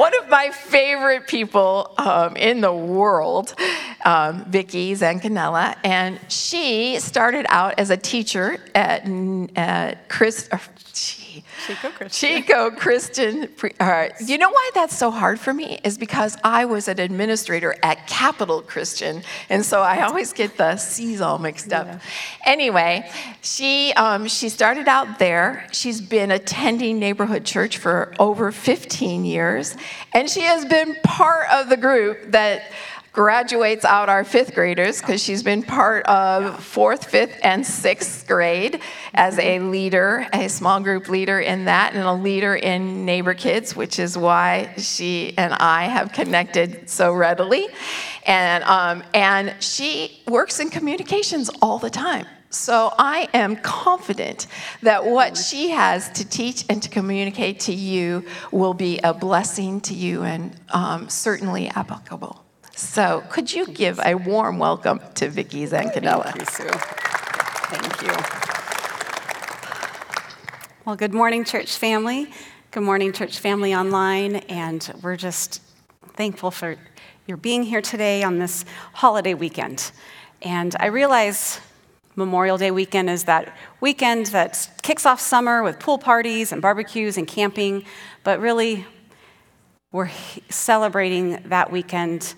one of my favorite people um, in the world, um, Vicki Zancanella, and she started out as a teacher at, at Chris, Chico Christian. Chico Christian. Uh, you know why that's so hard for me? Is because I was an administrator at Capital Christian. And so I always get the C's all mixed up. Yeah. Anyway, she, um, she started out there. She's been attending neighborhood church for over 15 years. And she has been part of the group that graduates out our fifth graders because she's been part of fourth, fifth, and sixth grade as a leader, a small group leader in that, and a leader in Neighbor Kids, which is why she and I have connected so readily. And, um, and she works in communications all the time. So I am confident that what she has to teach and to communicate to you will be a blessing to you and um, certainly applicable. So, could you give a warm welcome to Vicki Zancanella? Thank you, Sue. Thank you. Well, good morning, church family. Good morning, church family online. And we're just thankful for your being here today on this holiday weekend. And I realize Memorial Day weekend is that weekend that kicks off summer with pool parties and barbecues and camping, but really, we're celebrating that weekend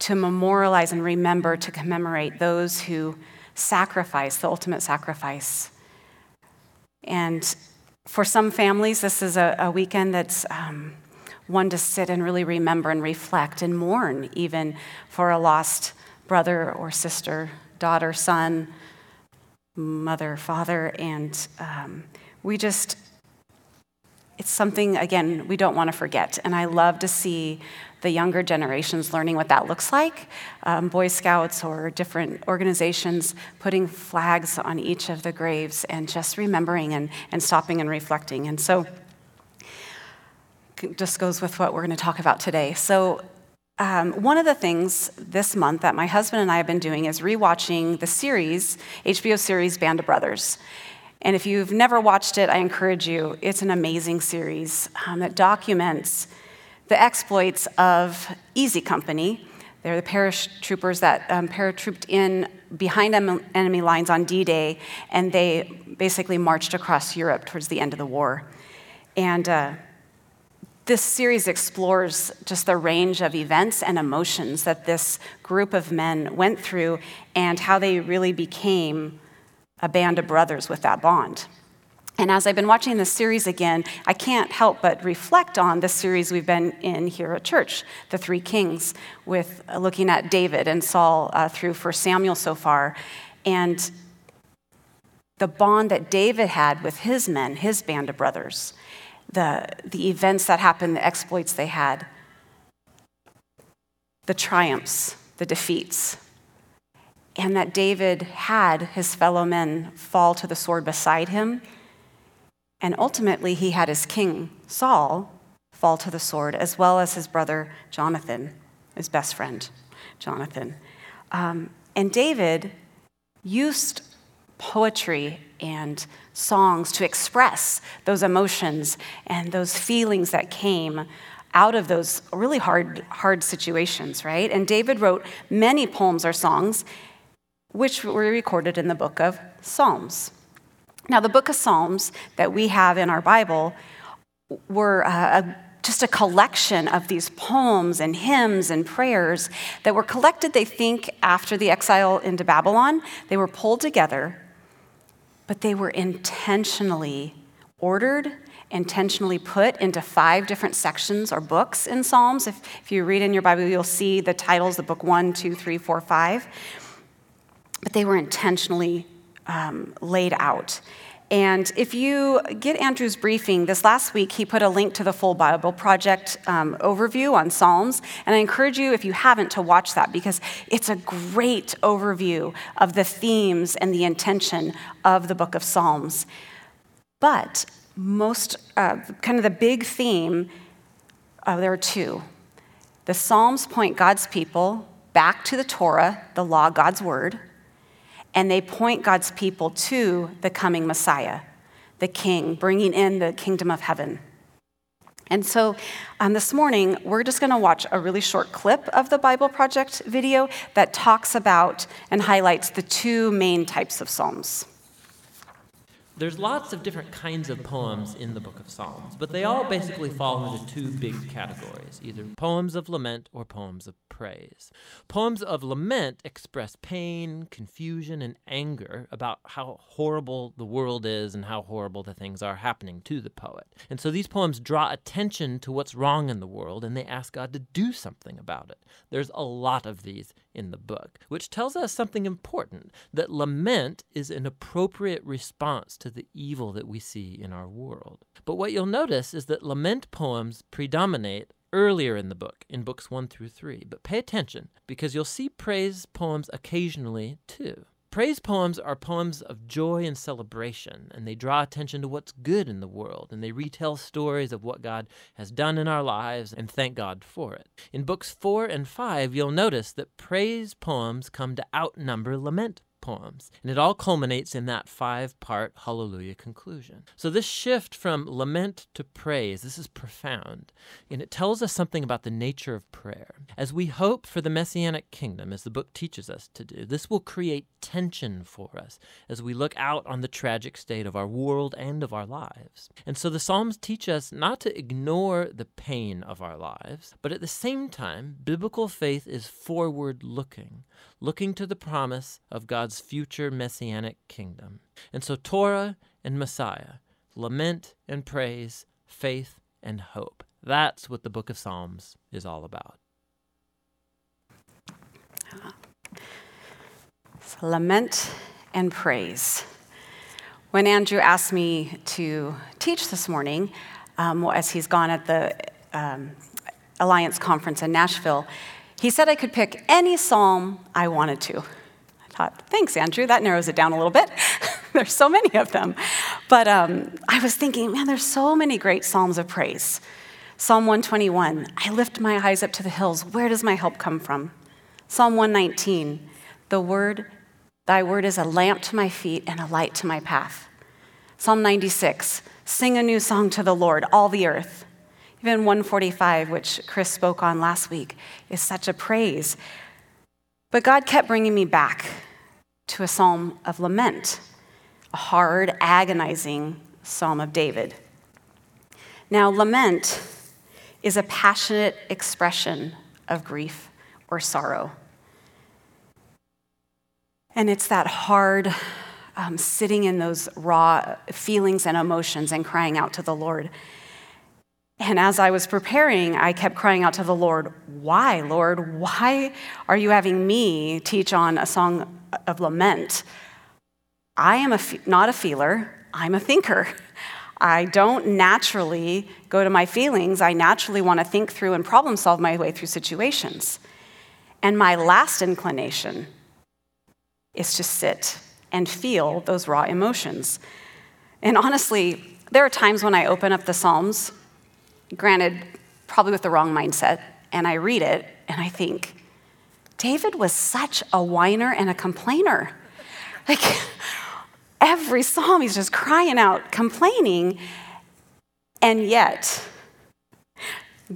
to memorialize and remember, to commemorate those who sacrifice, the ultimate sacrifice. And for some families, this is a, a weekend that's um, one to sit and really remember and reflect and mourn, even for a lost brother or sister, daughter, son, mother, father. And um, we just, it's something, again, we don't want to forget. And I love to see the younger generations learning what that looks like. Um, Boy Scouts or different organizations putting flags on each of the graves and just remembering and, and stopping and reflecting. And so, just goes with what we're going to talk about today. So, um, one of the things this month that my husband and I have been doing is rewatching the series, HBO series Band of Brothers. And if you've never watched it, I encourage you. It's an amazing series um, that documents the exploits of Easy Company. They're the paratroopers that um, paratrooped in behind enemy lines on D Day, and they basically marched across Europe towards the end of the war. And uh, this series explores just the range of events and emotions that this group of men went through and how they really became a band of brothers with that bond. And as I've been watching this series again, I can't help but reflect on the series we've been in here at church, The Three Kings, with uh, looking at David and Saul uh, through 1 Samuel so far. And the bond that David had with his men, his band of brothers, the, the events that happened, the exploits they had, the triumphs, the defeats, and that David had his fellow men fall to the sword beside him and ultimately, he had his king, Saul, fall to the sword, as well as his brother Jonathan, his best friend, Jonathan. Um, and David used poetry and songs to express those emotions and those feelings that came out of those really hard, hard situations, right? And David wrote many poems or songs, which were recorded in the book of Psalms. Now, the book of Psalms that we have in our Bible were uh, a, just a collection of these poems and hymns and prayers that were collected, they think, after the exile into Babylon. They were pulled together, but they were intentionally ordered intentionally put into five different sections or books in Psalms. If, if you read in your Bible, you'll see the titles, the book one, two, three, four, five. But they were intentionally um, laid out. And if you get Andrew's briefing, this last week he put a link to the full Bible Project um, overview on Psalms. And I encourage you, if you haven't, to watch that because it's a great overview of the themes and the intention of the book of Psalms. But most, uh, kind of the big theme, uh, there are two. The Psalms point God's people back to the Torah, the law, God's word and they point God's people to the coming Messiah, the King, bringing in the kingdom of heaven. And so um, this morning, we're just going to watch a really short clip of the Bible Project video that talks about and highlights the two main types of Psalms. There's lots of different kinds of poems in the book of Psalms, but they all basically fall into two big categories either poems of lament or poems of praise. Poems of lament express pain, confusion, and anger about how horrible the world is and how horrible the things are happening to the poet. And so these poems draw attention to what's wrong in the world and they ask God to do something about it. There's a lot of these in the book, which tells us something important that lament is an appropriate response to the evil that we see in our world. But what you'll notice is that lament poems predominate earlier in the book, in books 1 through 3. But pay attention, because you'll see praise poems occasionally too. Praise poems are poems of joy and celebration, and they draw attention to what's good in the world, and they retell stories of what God has done in our lives and thank God for it. In books 4 and 5, you'll notice that praise poems come to outnumber lament poems. And it all culminates in that five part hallelujah conclusion. So, this shift from lament to praise, this is profound. And it tells us something about the nature of prayer. As we hope for the messianic kingdom, as the book teaches us to do, this will create tension for us as we look out on the tragic state of our world and of our lives. And so, the Psalms teach us not to ignore the pain of our lives, but at the same time, biblical faith is forward looking, looking to the promise of God's future messianic kingdom. And so Torah and Messiah, lament and praise, faith and hope. That's what the book of Psalms is all about. So lament and praise. When Andrew asked me to teach this morning, um, as he's gone at the um, Alliance Conference in Nashville, he said I could pick any psalm I wanted to. I thought, thanks, Andrew, that narrows it down a little bit. there's so many of them. But um, I was thinking, man, there's so many great psalms of praise. Psalm 121, I lift my eyes up to the hills. Where does my help come from? Psalm 119, the word, thy word is a lamp to my feet and a light to my path. Psalm 96, sing a new song to the Lord, all the earth. Even 145, which Chris spoke on last week, is such a praise. But God kept bringing me back to a psalm of lament, a hard, agonizing psalm of David. Now, lament is a passionate expression of grief or sorrow. And it's that hard um, sitting in those raw feelings and emotions and crying out to the Lord. And as I was preparing, I kept crying out to the Lord, Why, Lord? Why are you having me teach on a song of lament? I am a, not a feeler, I'm a thinker. I don't naturally go to my feelings. I naturally want to think through and problem solve my way through situations. And my last inclination is to sit and feel those raw emotions. And honestly, there are times when I open up the Psalms granted, probably with the wrong mindset, and I read it and I think, David was such a whiner and a complainer. Like every psalm, he's just crying out, complaining. And yet,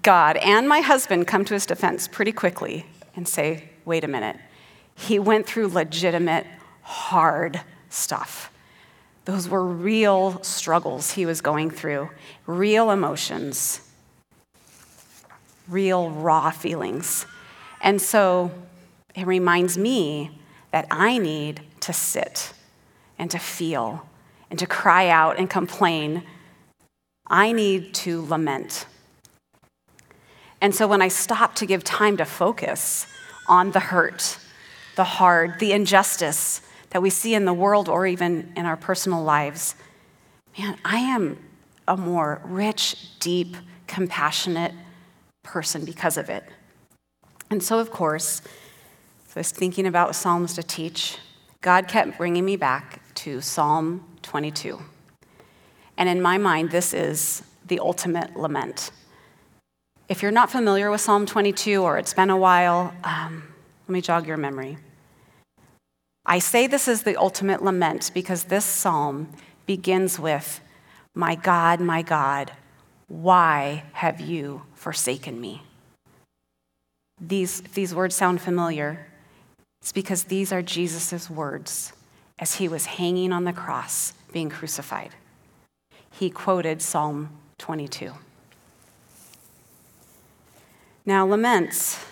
God and my husband come to his defense pretty quickly and say, wait a minute. He went through legitimate, hard stuff. Those were real struggles he was going through, real emotions real, raw feelings. And so it reminds me that I need to sit and to feel and to cry out and complain. I need to lament. And so when I stop to give time to focus on the hurt, the hard, the injustice that we see in the world or even in our personal lives, man, I am a more rich, deep, compassionate, person because of it. And so, of course, I was thinking about Psalms to teach. God kept bringing me back to Psalm 22. And in my mind, this is the ultimate lament. If you're not familiar with Psalm 22 or it's been a while, um, let me jog your memory. I say this is the ultimate lament because this psalm begins with, My God, my God, why have you forsaken me? These, if these words sound familiar, it's because these are Jesus' words as he was hanging on the cross, being crucified. He quoted Psalm 22. Now, laments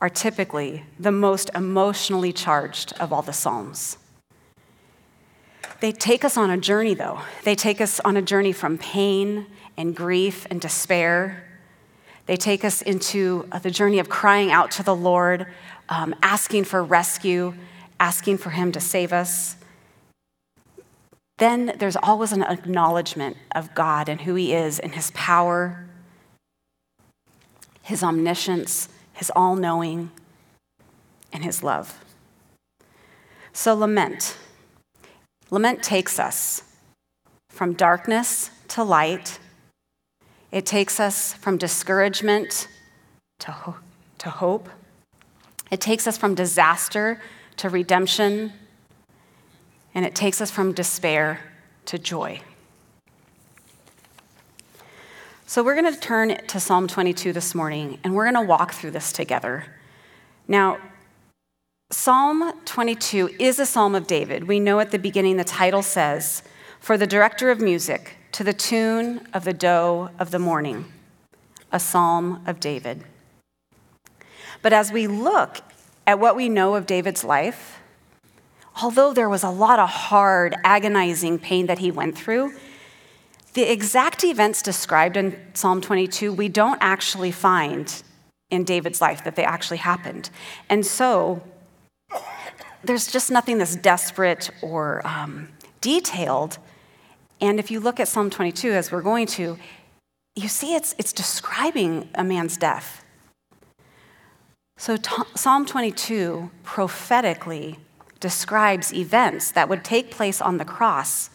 are typically the most emotionally charged of all the Psalms. They take us on a journey, though. They take us on a journey from pain and grief and despair. They take us into uh, the journey of crying out to the Lord, um, asking for rescue, asking for Him to save us. Then there's always an acknowledgement of God and who He is and His power, His omniscience, His all knowing, and His love. So, lament. Lament takes us from darkness to light. It takes us from discouragement to, ho- to hope. It takes us from disaster to redemption. And it takes us from despair to joy. So, we're going to turn to Psalm 22 this morning, and we're going to walk through this together. Now, Psalm 22 is a psalm of David. We know at the beginning the title says, For the director of music, to the tune of the doe of the morning, a psalm of David. But as we look at what we know of David's life, although there was a lot of hard, agonizing pain that he went through, the exact events described in Psalm 22 we don't actually find in David's life that they actually happened. And so, there's just nothing that's desperate or um, detailed. And if you look at Psalm 22, as we're going to, you see it's, it's describing a man's death. So, t- Psalm 22 prophetically describes events that would take place on the cross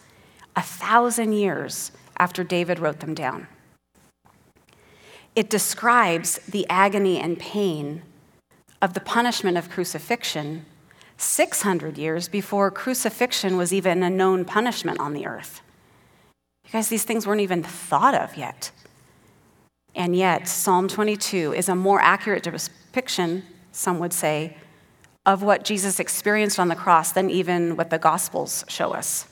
a thousand years after David wrote them down. It describes the agony and pain of the punishment of crucifixion 600 years before crucifixion was even a known punishment on the earth. Guys, these things weren't even thought of yet. And yet, Psalm 22 is a more accurate depiction, some would say, of what Jesus experienced on the cross than even what the Gospels show us.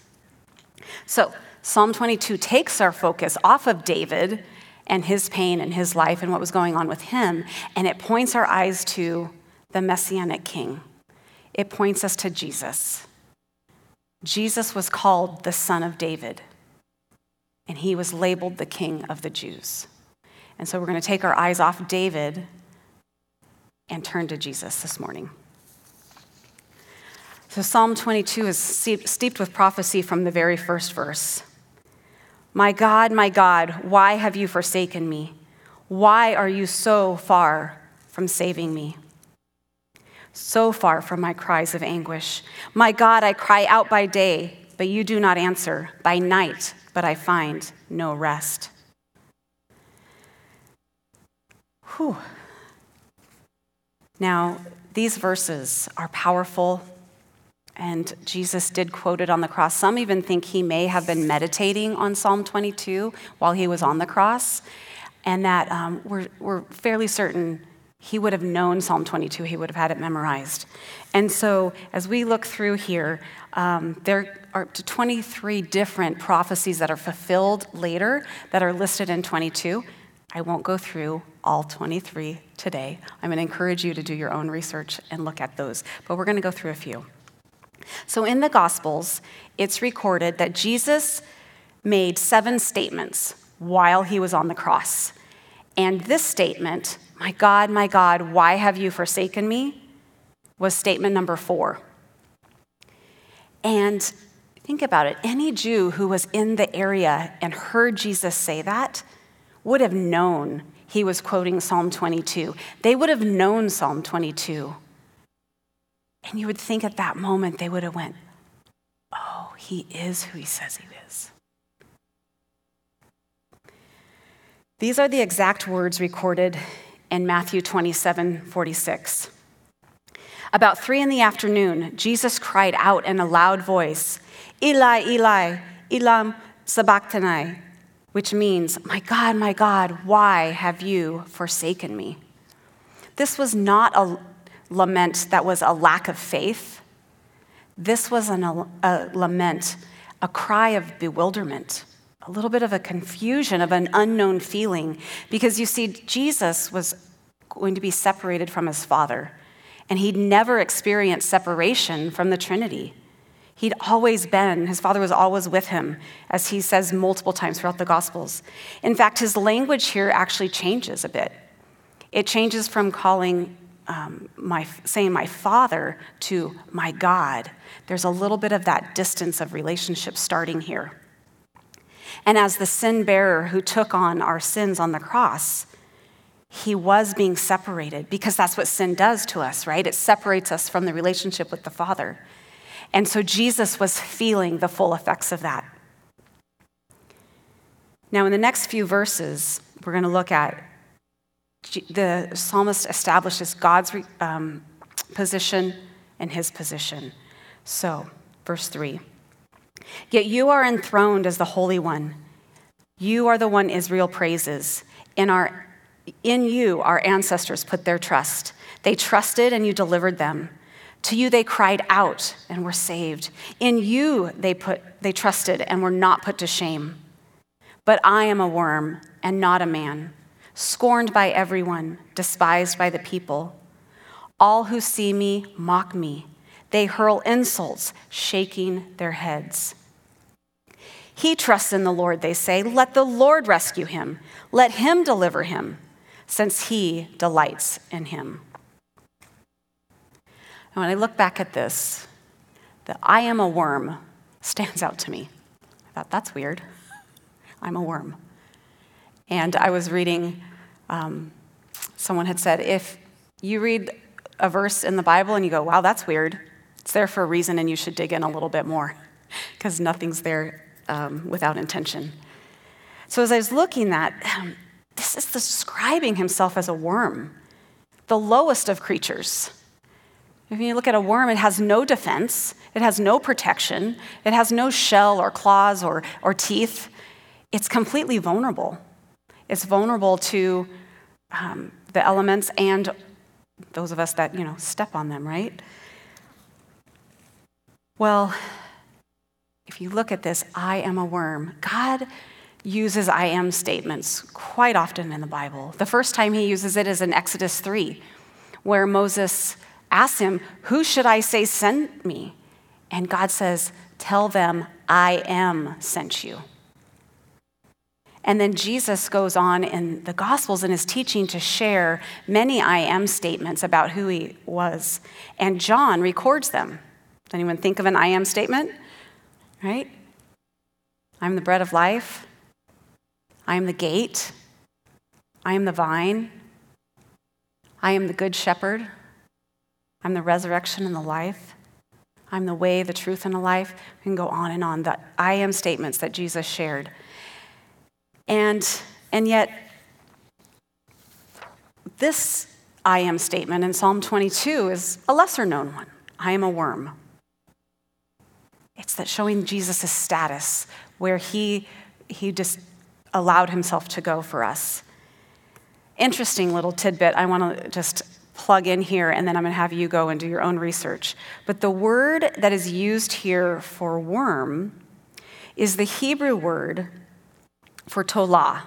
So, Psalm 22 takes our focus off of David and his pain and his life and what was going on with him, and it points our eyes to the Messianic King it points us to Jesus. Jesus was called the Son of David, and he was labeled the King of the Jews. And so we're going to take our eyes off David and turn to Jesus this morning. So, Psalm 22 is steeped with prophecy from the very first verse. My God, my God, why have you forsaken me? Why are you so far from saving me? so far from my cries of anguish. My God, I cry out by day, but you do not answer, by night, but I find no rest. Whew. Now, these verses are powerful, and Jesus did quote it on the cross. Some even think he may have been meditating on Psalm 22 while he was on the cross, and that um, we're, we're fairly certain he would have known Psalm 22, he would have had it memorized. And so, as we look through here, um, there are 23 different prophecies that are fulfilled later that are listed in 22. I won't go through all 23 today. I'm going to encourage you to do your own research and look at those, but we're going to go through a few. So, in the Gospels, it's recorded that Jesus made seven statements while he was on the cross. And this statement my God, my God, why have you forsaken me? was statement number four. And think about it any Jew who was in the area and heard Jesus say that would have known he was quoting Psalm 22. They would have known Psalm 22. And you would think at that moment they would have went, "Oh, he is who he says he is." These are the exact words recorded in Matthew 27 46. About three in the afternoon, Jesus cried out in a loud voice, Eli, Eli, lema sabachthani, which means, My God, my God, why have you forsaken me? This was not a lament that was a lack of faith. This was an, a lament, a cry of bewilderment, a little bit of a confusion of an unknown feeling. Because you see, Jesus was going to be separated from his Father, and he'd never experienced separation from the Trinity. He'd always been, his father was always with him, as he says multiple times throughout the Gospels. In fact, his language here actually changes a bit. It changes from calling um, my, saying my father to my God. There's a little bit of that distance of relationship starting here. And as the sin bearer who took on our sins on the cross, he was being separated because that's what sin does to us, right? It separates us from the relationship with the Father. And so Jesus was feeling the full effects of that. Now, in the next few verses, we're going to look at the psalmist establishes God's um, position and his position. So, verse 3 Yet you are enthroned as the Holy One. You are the one Israel praises. In, our, in you, our ancestors put their trust. They trusted and you delivered them. To you they cried out and were saved. In you they, put, they trusted and were not put to shame. But I am a worm and not a man scorned by everyone, despised by the people. All who see me mock me. They hurl insults, shaking their heads. He trusts in the Lord, they say. Let the Lord rescue him. Let him deliver him, since he delights in him. And when I look back at this, the I am a worm stands out to me. I thought, that's weird. I'm a worm. And I was reading, um, someone had said, if you read a verse in the Bible and you go, wow, that's weird, it's there for a reason and you should dig in a little bit more because nothing's there um, without intention. So as I was looking at, um, this is describing himself as a worm, the lowest of creatures. If you look at a worm, it has no defense, it has no protection, it has no shell or claws or, or teeth. It's completely vulnerable. It's vulnerable to um, the elements and those of us that, you know, step on them, right? Well, if you look at this, I am a worm, God uses I am statements quite often in the Bible. The first time he uses it is in Exodus 3, where Moses asks him, Who should I say sent me? And God says, Tell them, I am sent you. And then Jesus goes on in the Gospels in his teaching to share many I am statements about who he was. And John records them. Does anyone think of an I am statement? Right? I'm the bread of life. I am the gate. I am the vine. I am the good shepherd. I'm the resurrection and the life. I'm the way, the truth, and the life. We can go on and on. The I am statements that Jesus shared. And, and yet, this I am statement in Psalm 22 is a lesser known one I am a worm. It's that showing Jesus' status, where he, he just allowed himself to go for us. Interesting little tidbit I want to just plug in here, and then I'm going to have you go and do your own research. But the word that is used here for worm is the Hebrew word for tola.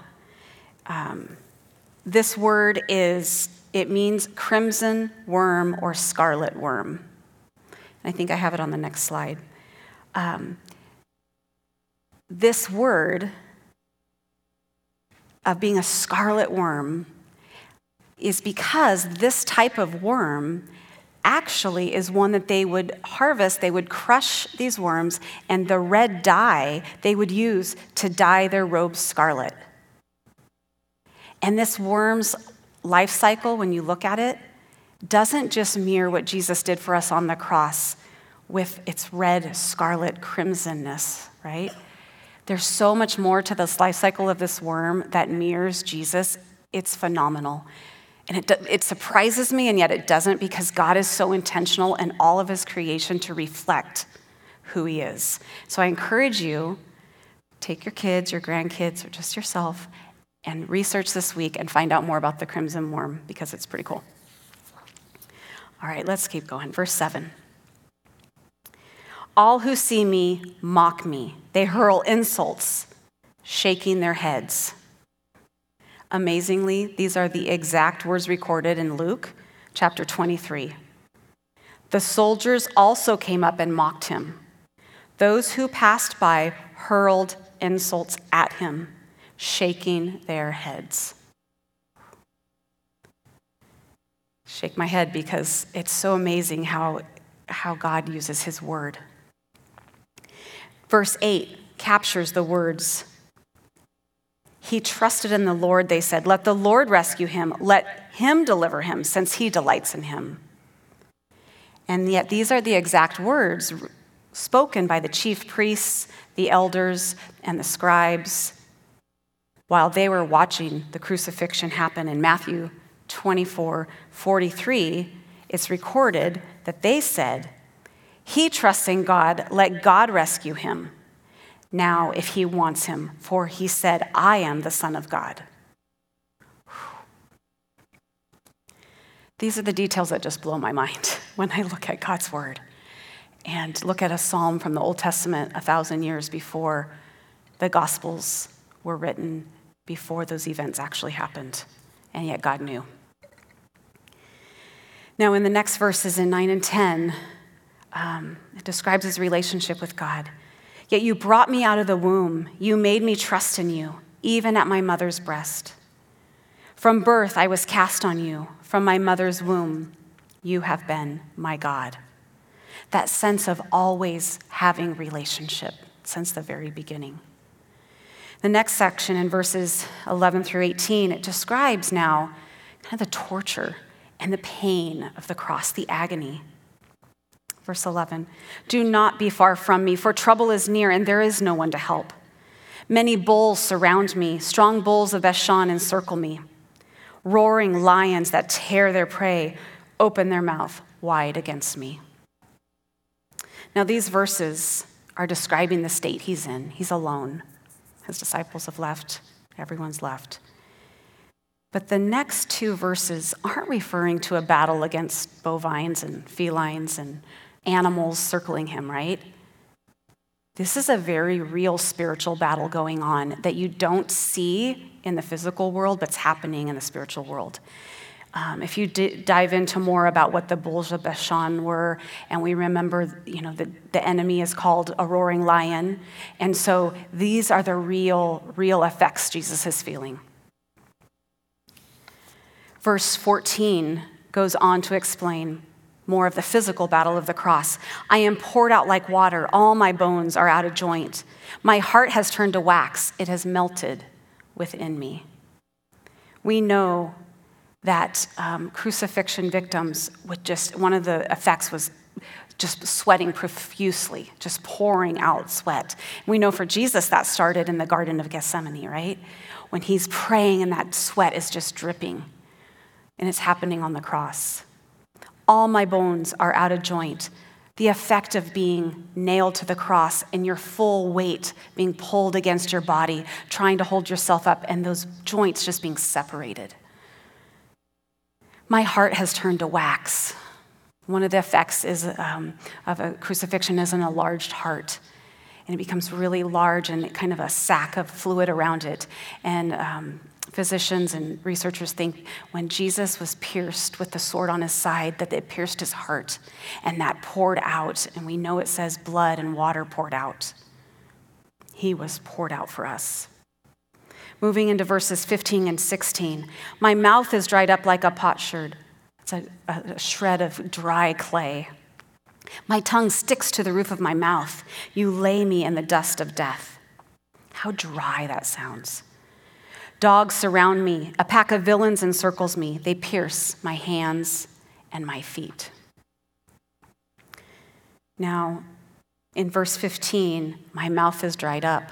Um, this word is, it means crimson worm or scarlet worm. I think I have it on the next slide. Um, this word of being a scarlet worm is because this type of worm actually is one that they would harvest. They would crush these worms, and the red dye they would use to dye their robes scarlet. And this worm's life cycle, when you look at it, doesn't just mirror what Jesus did for us on the cross with its red, scarlet, crimsonness, right? There's so much more to this life cycle of this worm that mirrors Jesus. It's phenomenal. And it, it surprises me, and yet it doesn't, because God is so intentional in all of his creation to reflect who he is. So I encourage you take your kids, your grandkids, or just yourself and research this week and find out more about the crimson worm because it's pretty cool. All right, let's keep going. Verse 7. All who see me mock me. They hurl insults, shaking their heads. Amazingly, these are the exact words recorded in Luke chapter 23. The soldiers also came up and mocked him. Those who passed by hurled insults at him, shaking their heads. Shake my head because it's so amazing how, how God uses his word. Verse 8 captures the words He trusted in the Lord, they said. Let the Lord rescue him. Let him deliver him, since he delights in him. And yet, these are the exact words spoken by the chief priests, the elders, and the scribes while they were watching the crucifixion happen in Matthew 24 43. It's recorded that they said, He trusts in God, let God rescue him. Now, if he wants him, for he said, I am the Son of God. These are the details that just blow my mind when I look at God's word and look at a psalm from the Old Testament a thousand years before the Gospels were written, before those events actually happened. And yet God knew. Now, in the next verses in 9 and 10, um, it describes his relationship with God. Yet you brought me out of the womb. You made me trust in you, even at my mother's breast. From birth, I was cast on you. From my mother's womb, you have been my God that sense of always having relationship since the very beginning. The next section in verses 11 through 18, it describes now kind of the torture and the pain of the cross, the agony. Verse 11 Do not be far from me, for trouble is near and there is no one to help. Many bulls surround me, strong bulls of Bashan encircle me. Roaring lions that tear their prey open their mouth wide against me. Now, these verses are describing the state he's in. He's alone. His disciples have left, everyone's left. But the next two verses aren't referring to a battle against bovines and felines and animals circling him, right? This is a very real spiritual battle going on that you don't see in the physical world, but's happening in the spiritual world. Um, if you d- dive into more about what the bulls of Bashan were, and we remember, you know, the, the enemy is called a roaring lion. And so these are the real, real effects Jesus is feeling. Verse 14 goes on to explain more of the physical battle of the cross. I am poured out like water, all my bones are out of joint. My heart has turned to wax, it has melted within me. We know that um, crucifixion victims would just, one of the effects was just sweating profusely, just pouring out sweat. We know for Jesus that started in the Garden of Gethsemane, right? When he's praying and that sweat is just dripping, and it's happening on the cross. All my bones are out of joint. The effect of being nailed to the cross and your full weight being pulled against your body, trying to hold yourself up, and those joints just being separated. My heart has turned to wax. One of the effects is, um, of a crucifixion is an enlarged heart. And it becomes really large and kind of a sack of fluid around it. And um, physicians and researchers think when Jesus was pierced with the sword on his side, that it pierced his heart and that poured out. And we know it says blood and water poured out. He was poured out for us. Moving into verses 15 and 16. My mouth is dried up like a potsherd. It's a, a shred of dry clay. My tongue sticks to the roof of my mouth. You lay me in the dust of death. How dry that sounds. Dogs surround me. A pack of villains encircles me. They pierce my hands and my feet. Now, in verse 15, my mouth is dried up.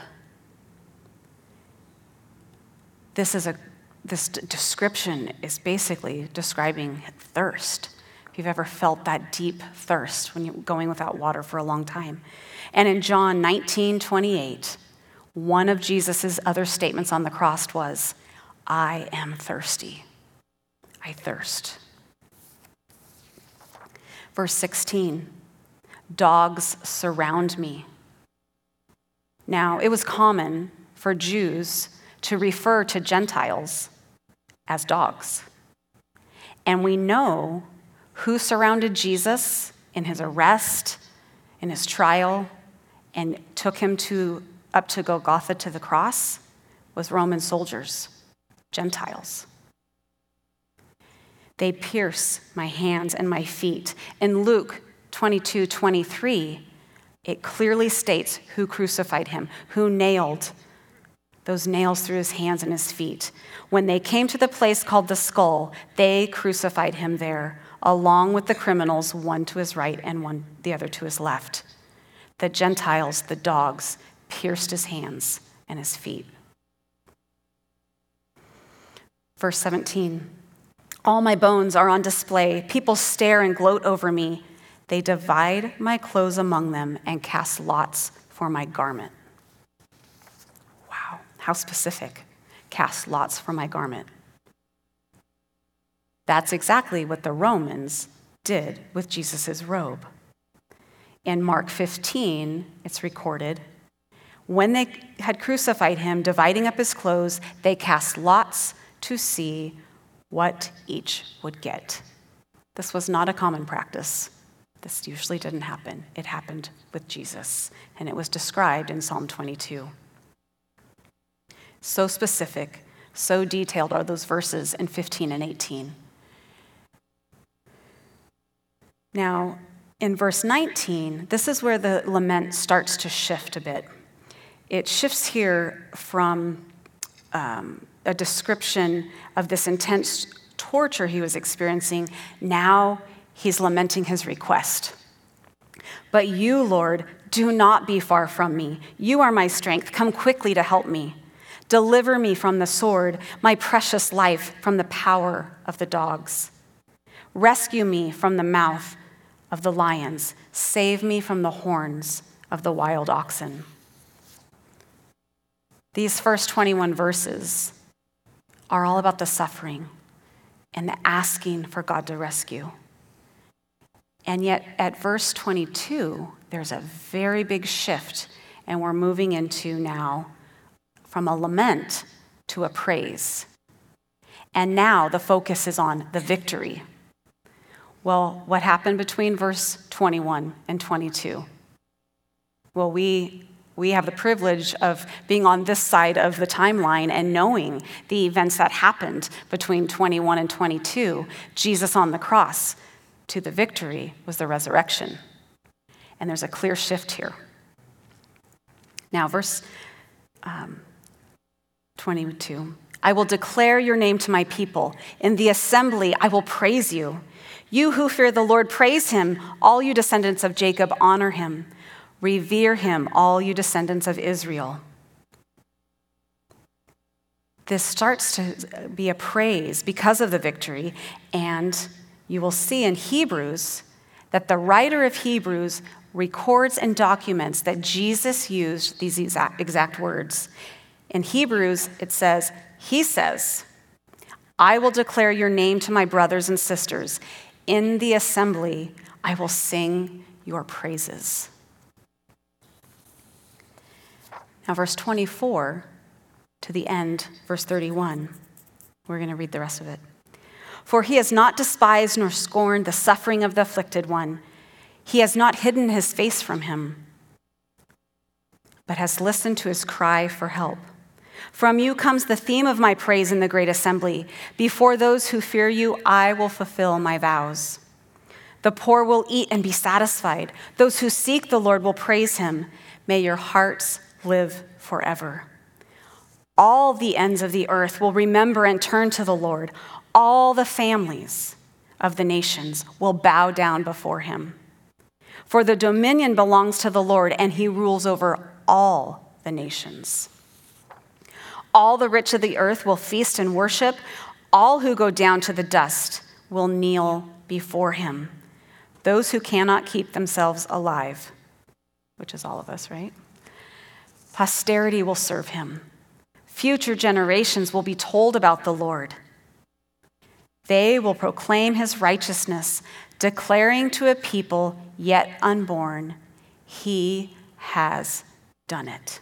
This is a this description is basically describing thirst. If you've ever felt that deep thirst when you're going without water for a long time. And in John 19, 28, One of Jesus' other statements on the cross was, I am thirsty. I thirst. Verse 16 Dogs surround me. Now, it was common for Jews to refer to Gentiles as dogs. And we know who surrounded Jesus in his arrest, in his trial, and took him to, up to Golgotha to the cross was Roman soldiers, Gentiles. They pierce my hands and my feet. In Luke 22 23, it clearly states who crucified him, who nailed those nails through his hands and his feet. When they came to the place called the skull, they crucified him there, along with the criminals, one to his right and one the other to his left. The Gentiles, the dogs, pierced his hands and his feet. Verse 17 All my bones are on display. People stare and gloat over me. They divide my clothes among them and cast lots for my garment. Wow, how specific. Cast lots for my garment. That's exactly what the Romans did with Jesus' robe. In Mark 15, it's recorded when they had crucified him, dividing up his clothes, they cast lots to see what each would get. This was not a common practice. This usually didn't happen. It happened with Jesus, and it was described in Psalm 22. So specific, so detailed are those verses in 15 and 18. Now, in verse 19, this is where the lament starts to shift a bit. It shifts here from um, a description of this intense torture he was experiencing. Now he's lamenting his request. But you, Lord, do not be far from me. You are my strength. Come quickly to help me. Deliver me from the sword, my precious life from the power of the dogs. Rescue me from the mouth of the lions. Save me from the horns of the wild oxen. These first 21 verses are all about the suffering and the asking for God to rescue. And yet, at verse 22, there's a very big shift, and we're moving into now from a lament to a praise. And now the focus is on the victory. Well, what happened between verse 21 and 22? Well, we, we have the privilege of being on this side of the timeline and knowing the events that happened between 21 and 22. Jesus on the cross to the victory was the resurrection. And there's a clear shift here. Now, verse um, 22 I will declare your name to my people. In the assembly, I will praise you. You who fear the Lord, praise him. All you descendants of Jacob, honor him. Revere him, all you descendants of Israel. This starts to be a praise because of the victory, and you will see in Hebrews that the writer of Hebrews records and documents that Jesus used these exact, exact words. In Hebrews, it says, He says, I will declare your name to my brothers and sisters. In the assembly, I will sing your praises. Now, verse 24 to the end, verse 31. We're going to read the rest of it. For he has not despised nor scorned the suffering of the afflicted one. He has not hidden his face from him, but has listened to his cry for help. From you comes the theme of my praise in the great assembly. Before those who fear you, I will fulfill my vows. The poor will eat and be satisfied. Those who seek the Lord will praise him. May your hearts live forever. All the ends of the earth will remember and turn to the Lord all the families of the nations will bow down before him. For the dominion belongs to the Lord, and he rules over all the nations. All the rich of the earth will feast and worship. All who go down to the dust will kneel before him. Those who cannot keep themselves alive, which is all of us, right? Posterity will serve him. Future generations will be told about the Lord. They will proclaim his righteousness, declaring to a people yet unborn, He has done it.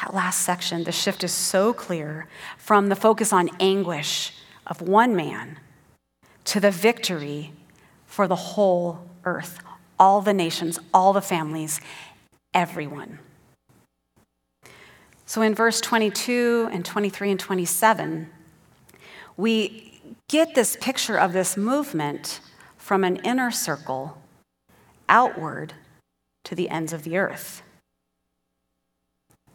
That last section, the shift is so clear from the focus on anguish of one man to the victory for the whole earth, all the nations, all the families, everyone. So in verse 22 and 23 and 27, we get this picture of this movement from an inner circle outward to the ends of the earth.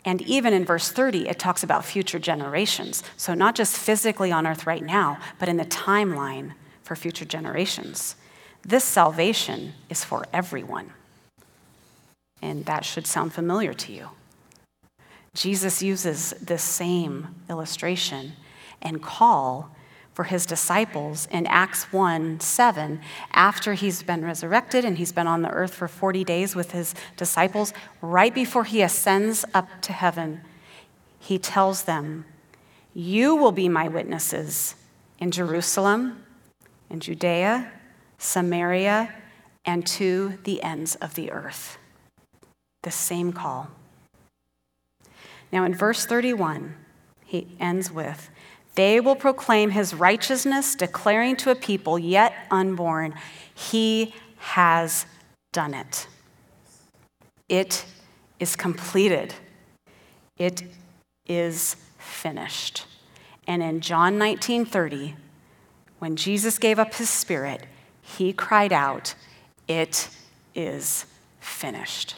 And even in verse 30, it talks about future generations. So, not just physically on earth right now, but in the timeline for future generations. This salvation is for everyone. And that should sound familiar to you. Jesus uses this same illustration and call for his disciples in Acts 1 7, after he's been resurrected and he's been on the earth for 40 days with his disciples, right before he ascends up to heaven, he tells them, You will be my witnesses in Jerusalem, in Judea, Samaria, and to the ends of the earth. The same call. Now, in verse 31, he ends with, they will proclaim his righteousness, declaring to a people yet unborn, He has done it. It is completed. It is finished. And in John 19 30, when Jesus gave up his spirit, he cried out, It is finished.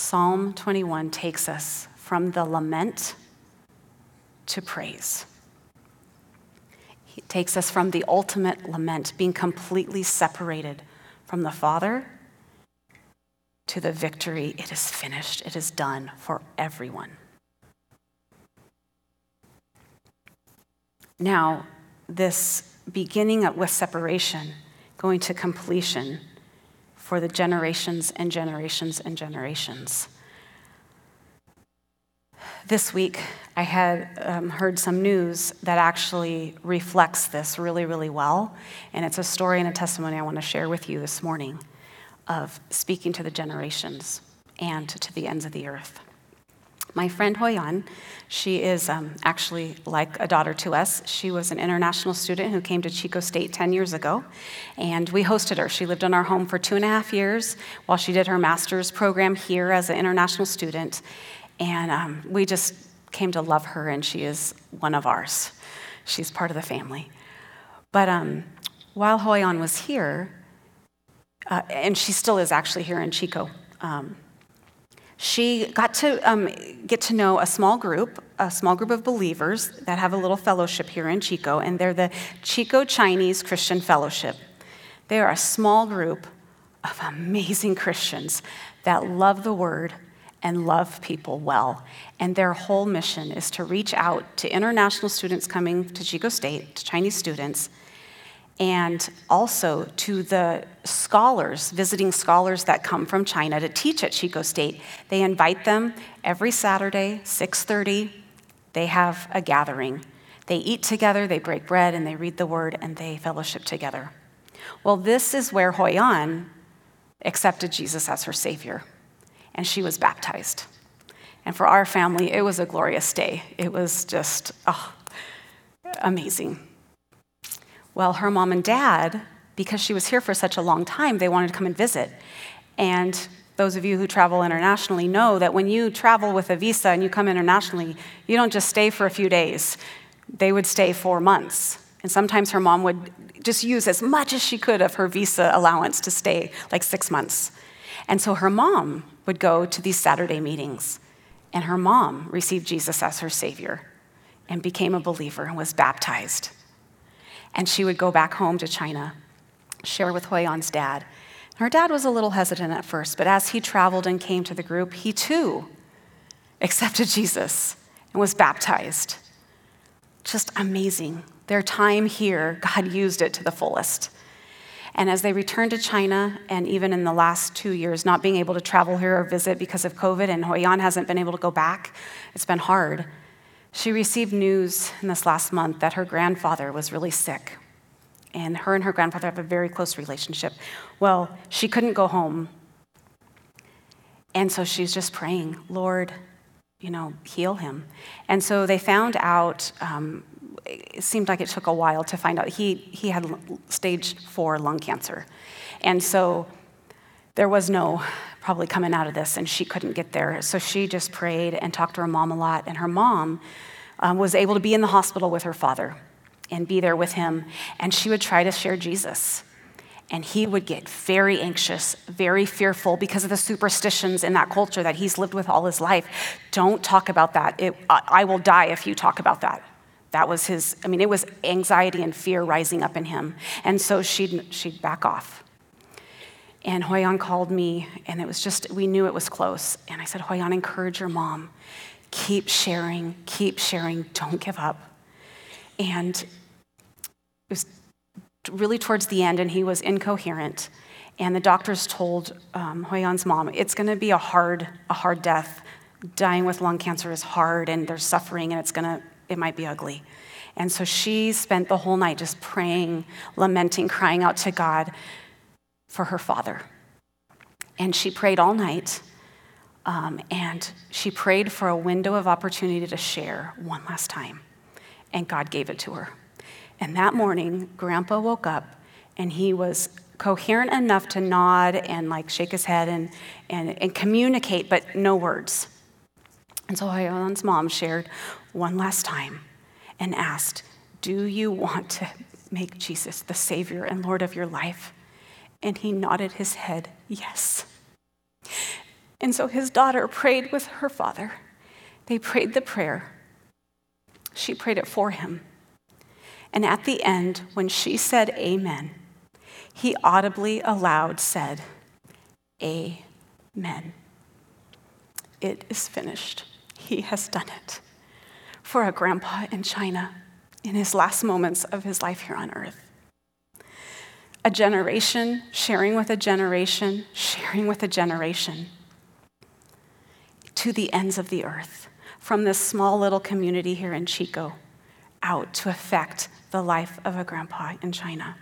Psalm 21 takes us from the lament to praise. He takes us from the ultimate lament, being completely separated from the Father, to the victory. It is finished, it is done for everyone. Now, this beginning with separation, going to completion for the generations and generations and generations this week I had um, heard some news that actually reflects this really, really well. And it's a story and a testimony I want to share with you this morning of speaking to the generations and to the ends of the earth. My friend Hoyan, she is um, actually like a daughter to us. She was an international student who came to Chico State 10 years ago, and we hosted her. She lived in our home for two and a half years while she did her master's program here as an international student. And um, we just came to love her, and she is one of ours. She's part of the family. But um, while Hoyan was here, uh, and she still is actually here in Chico, um, she got to um, get to know a small group, a small group of believers that have a little fellowship here in Chico, and they're the Chico Chinese Christian Fellowship. They are a small group of amazing Christians that love the Word and love people well. And their whole mission is to reach out to international students coming to Chico State, to Chinese students, and also to the scholars, visiting scholars that come from China to teach at Chico State. They invite them every Saturday, 6:30. They have a gathering. They eat together, they break bread, and they read the word, and they fellowship together. Well, this is where Hoyan accepted Jesus as her Savior and she was baptized. And for our family, it was a glorious day. It was just oh, amazing. Well, her mom and dad, because she was here for such a long time, they wanted to come and visit. And those of you who travel internationally know that when you travel with a visa and you come internationally, you don't just stay for a few days. They would stay four months. And sometimes her mom would just use as much as she could of her visa allowance to stay, like six months. And so her mom would go to these Saturday meetings, and her mom received Jesus as her Savior and became a believer and was baptized. And she would go back home to China, share with Hoyan's dad. Her dad was a little hesitant at first, but as he traveled and came to the group, he too accepted Jesus and was baptized. Just amazing. Their time here, God used it to the fullest. And as they returned to China, and even in the last two years, not being able to travel here or visit because of COVID, and Hoyan hasn't been able to go back, it's been hard. She received news in this last month that her grandfather was really sick. And her and her grandfather have a very close relationship. Well, she couldn't go home. And so she's just praying, Lord, you know, heal him. And so they found out, um, it seemed like it took a while to find out, he, he had stage four lung cancer. And so there was no probably coming out of this, and she couldn't get there. So she just prayed and talked to her mom a lot. And her mom um, was able to be in the hospital with her father and be there with him. And she would try to share Jesus. And he would get very anxious, very fearful because of the superstitions in that culture that he's lived with all his life. Don't talk about that. It, I, will die if you talk about that. That was his, I mean, it was anxiety and fear rising up in him. And so she'd, she'd back off. And Hoyan called me, and it was just, we knew it was close. And I said, Hoyan, encourage your mom. Keep sharing, keep sharing, don't give up. And it was really towards the end, and he was incoherent. And the doctors told um, Hoyan's mom, it's going to be a hard, a hard death. Dying with lung cancer is hard, and there's suffering, and it's going to, it might be ugly. And so she spent the whole night just praying, lamenting, crying out to God for her father. And she prayed all night. Um, and she prayed for a window of opportunity to share one last time. And God gave it to her. And that morning, Grandpa woke up and he was coherent enough to nod and like shake his head and, and, and communicate, but no words. And so Hoyan's mom shared one last time and asked, Do you want to make Jesus the Savior and Lord of your life? And he nodded his head, yes. And so his daughter prayed with her father. They prayed the prayer. She prayed it for him. And at the end, when she said amen, he audibly aloud said, Amen. It is finished. He has done it. For a grandpa in China in his last moments of his life here on earth a generation, sharing with a generation, sharing with a generation to the ends of the earth, from this small little community here in Chico out to affect the life of a grandpa in China.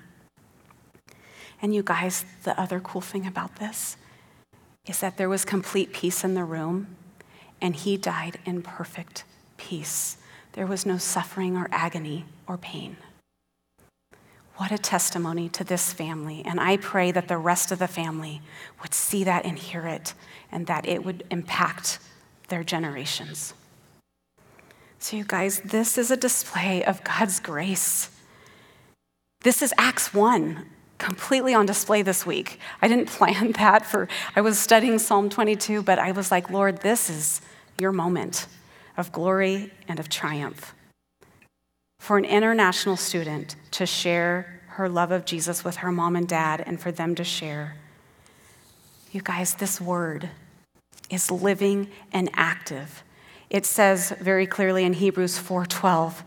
And you guys, the other cool thing about this is that there was complete peace in the room, and he died in perfect peace. There was no suffering or agony or pain. What a testimony to this family. And I pray that the rest of the family would see that and hear it, and that it would impact their generations. So, you guys, this is a display of God's grace. This is Acts 1, completely on display this week. I didn't plan that for, I was studying Psalm 22, but I was like, Lord, this is your moment of glory and of triumph for an international student to share her love of Jesus with her mom and dad and for them to share. You guys, this word is living and active. It says very clearly in Hebrews 4:12,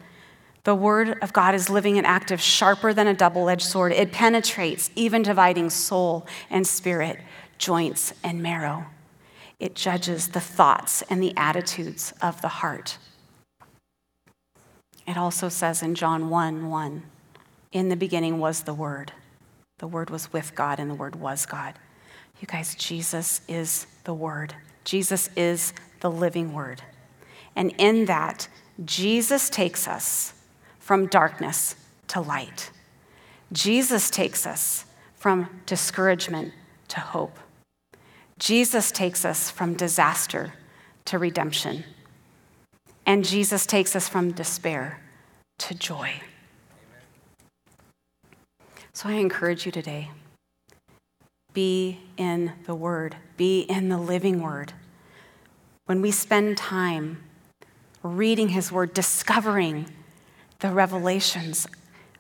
the word of God is living and active, sharper than a double-edged sword. It penetrates, even dividing soul and spirit, joints and marrow. It judges the thoughts and the attitudes of the heart. It also says in John 1 1, in the beginning was the Word. The Word was with God, and the Word was God. You guys, Jesus is the Word. Jesus is the living Word. And in that, Jesus takes us from darkness to light. Jesus takes us from discouragement to hope. Jesus takes us from disaster to redemption. And Jesus takes us from despair to joy. So I encourage you today be in the Word, be in the living Word. When we spend time reading His Word, discovering the revelations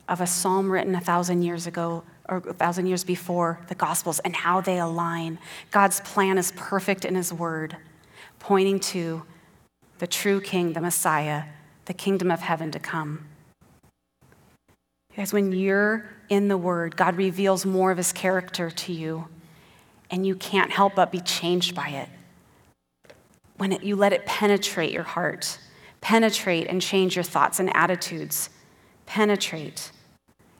of a psalm written a thousand years ago or a thousand years before the Gospels and how they align, God's plan is perfect in His Word, pointing to the true King, the Messiah, the kingdom of heaven to come. Because when you're in the Word, God reveals more of His character to you, and you can't help but be changed by it. When it, you let it penetrate your heart, penetrate and change your thoughts and attitudes, penetrate,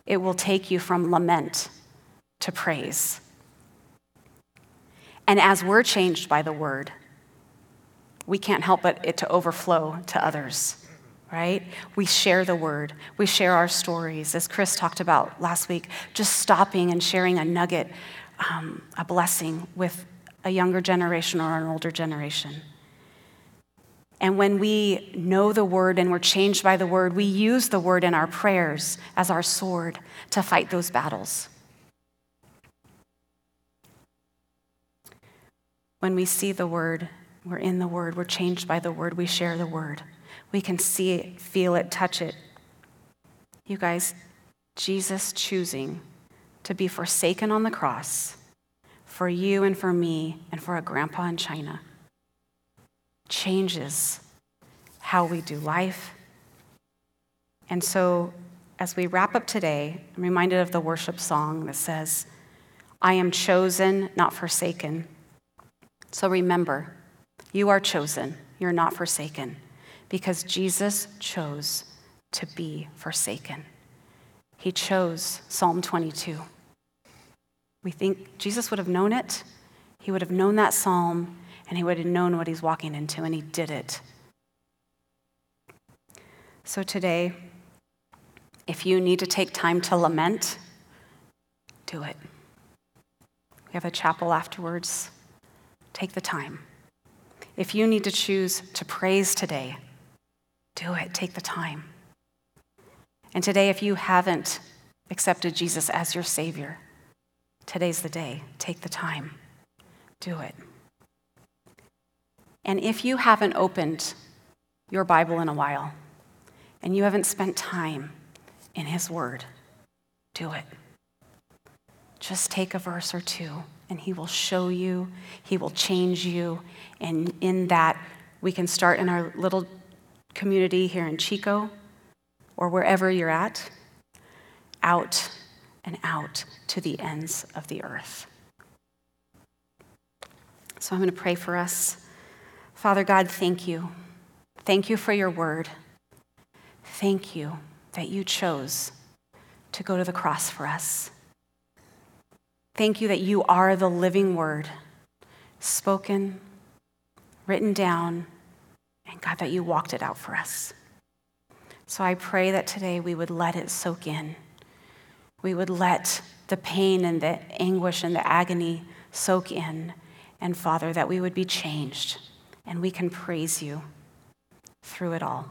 it will take you from lament to praise. And as we're changed by the Word, we can't help but it to overflow to others right? We share the word, we share our stories, as Chris talked about last week, just stopping and sharing a nugget, um, a blessing with a younger generation or an older generation. And when we know the word and we're changed by the word, we use the word in our prayers as our sword to fight those battles. When we see the word, we're in the word, we're changed by the word, we share the word. We can see it, feel it, touch it. You guys, Jesus choosing to be forsaken on the cross for you and for me and for a grandpa in China changes how we do life. And so, as we wrap up today, I'm reminded of the worship song that says, I am chosen, not forsaken. So remember, you are chosen, you're not forsaken because Jesus chose to be forsaken. He chose Psalm 22. We think Jesus would have known it. He would have known that psalm, and he would have known what he's walking into, and he did it. So today, if you need to take time to lament, do it. We have a chapel afterwards. Take the time. If you need to choose to praise today, do it. Take the time. And today, if you haven't accepted Jesus as your Savior, today's the day. Take the time. Do it. And if you haven't opened your Bible in a while and you haven't spent time in His Word, do it. Just take a verse or two and He will show you, He will change you. And in that, we can start in our little community here in Chico or wherever you're at, out and out to the ends of the earth. So I'm going to pray for us. Father God, thank you. Thank you for your word. Thank you that you chose to go to the cross for us. Thank you that you are the living word, spoken, written down, and God, that you walked it out for us. So I pray that today we would let it soak in. We would let the pain and the anguish and the agony soak in. And Father, that we would be changed and we can praise you through it all.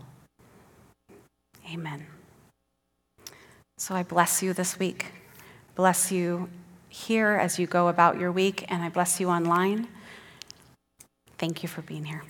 Amen. So I bless you this week. Bless you here as you go about your week, and I bless you online. Thank you for being here.